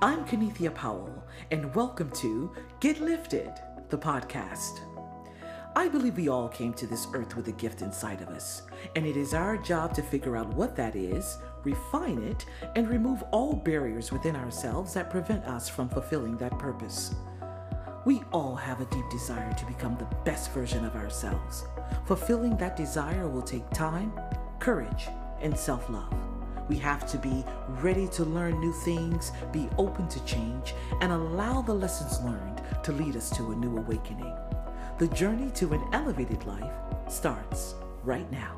I'm Kenethia Powell, and welcome to Get Lifted, the podcast. I believe we all came to this earth with a gift inside of us, and it is our job to figure out what that is, refine it, and remove all barriers within ourselves that prevent us from fulfilling that purpose. We all have a deep desire to become the best version of ourselves. Fulfilling that desire will take time, courage, and self love. We have to be ready to learn new things, be open to change, and allow the lessons learned to lead us to a new awakening. The journey to an elevated life starts right now.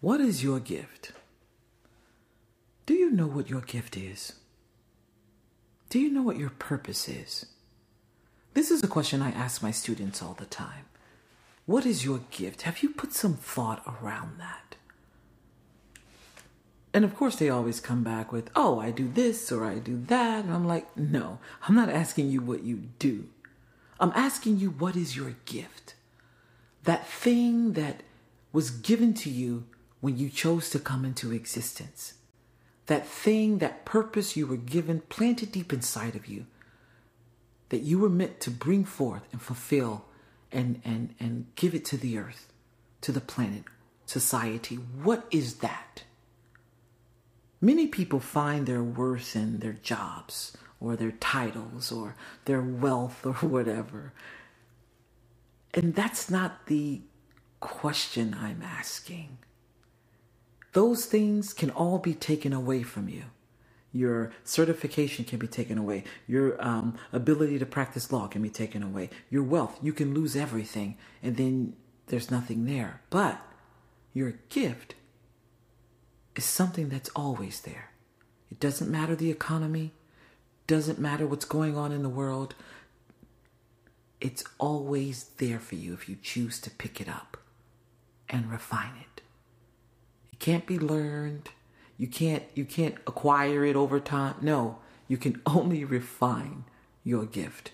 What is your gift? Do you know what your gift is? Do you know what your purpose is? This is a question I ask my students all the time. What is your gift? Have you put some thought around that? And of course, they always come back with, oh, I do this or I do that. And I'm like, no, I'm not asking you what you do. I'm asking you, what is your gift? That thing that was given to you when you chose to come into existence. That thing, that purpose you were given, planted deep inside of you, that you were meant to bring forth and fulfill and, and, and give it to the earth, to the planet, society. What is that? Many people find their worth in their jobs or their titles or their wealth or whatever. And that's not the question I'm asking. Those things can all be taken away from you. Your certification can be taken away. Your um, ability to practice law can be taken away. Your wealth, you can lose everything and then there's nothing there. But your gift is something that's always there. It doesn't matter the economy, doesn't matter what's going on in the world. It's always there for you if you choose to pick it up and refine it. It can't be learned. You can't you can't acquire it over time. No, you can only refine your gift.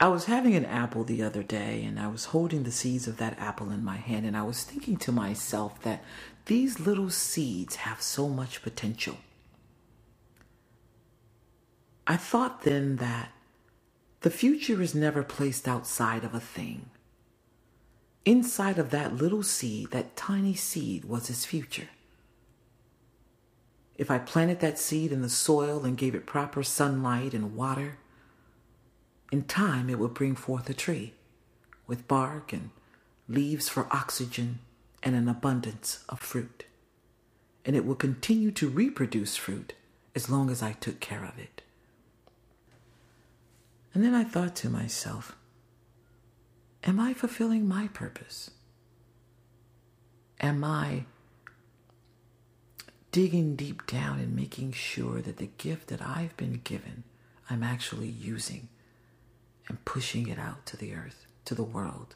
I was having an apple the other day and I was holding the seeds of that apple in my hand and I was thinking to myself that these little seeds have so much potential. I thought then that the future is never placed outside of a thing. Inside of that little seed, that tiny seed, was his future. If I planted that seed in the soil and gave it proper sunlight and water, in time it would bring forth a tree with bark and leaves for oxygen and an abundance of fruit. And it will continue to reproduce fruit as long as I took care of it. And then I thought to myself, Am I fulfilling my purpose? Am I digging deep down and making sure that the gift that I've been given, I'm actually using and pushing it out to the earth, to the world?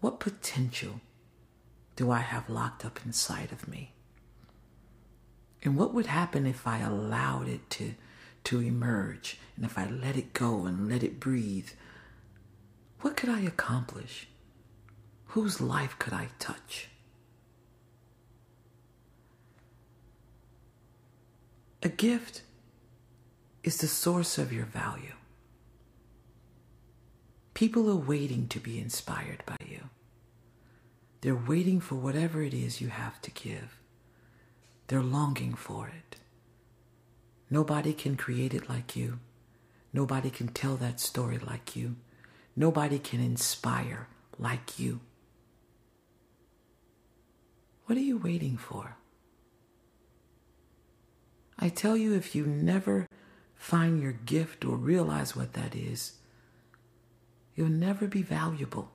What potential do I have locked up inside of me? And what would happen if I allowed it to, to emerge and if I let it go and let it breathe what could I accomplish? Whose life could I touch? A gift is the source of your value. People are waiting to be inspired by you. They're waiting for whatever it is you have to give. They're longing for it. Nobody can create it like you. Nobody can tell that story like you. Nobody can inspire like you. What are you waiting for? I tell you, if you never find your gift or realize what that is, you'll never be valuable.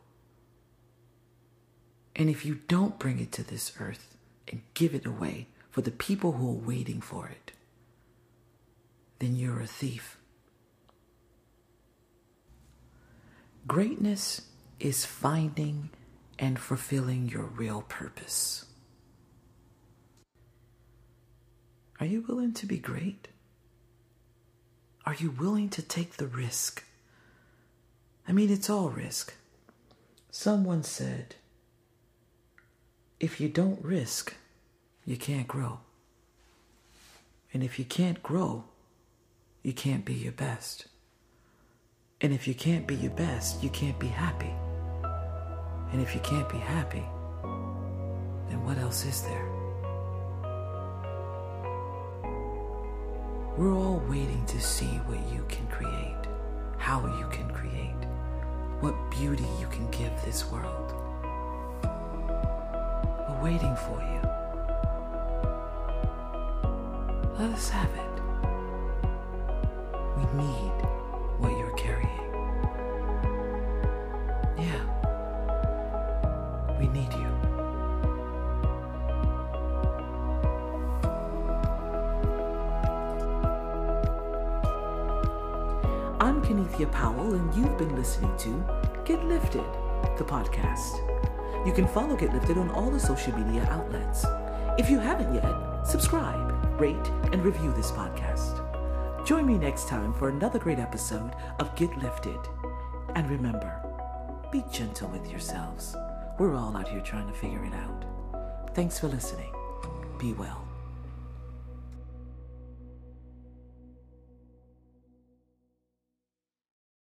And if you don't bring it to this earth and give it away for the people who are waiting for it, then you're a thief. Greatness is finding and fulfilling your real purpose. Are you willing to be great? Are you willing to take the risk? I mean, it's all risk. Someone said, if you don't risk, you can't grow. And if you can't grow, you can't be your best. And if you can't be your best, you can't be happy. And if you can't be happy, then what else is there? We're all waiting to see what you can create, how you can create, what beauty you can give this world. We're waiting for you. Let us have it. Kenethia Powell, and you've been listening to Get Lifted, the podcast. You can follow Get Lifted on all the social media outlets. If you haven't yet, subscribe, rate, and review this podcast. Join me next time for another great episode of Get Lifted. And remember, be gentle with yourselves. We're all out here trying to figure it out. Thanks for listening. Be well.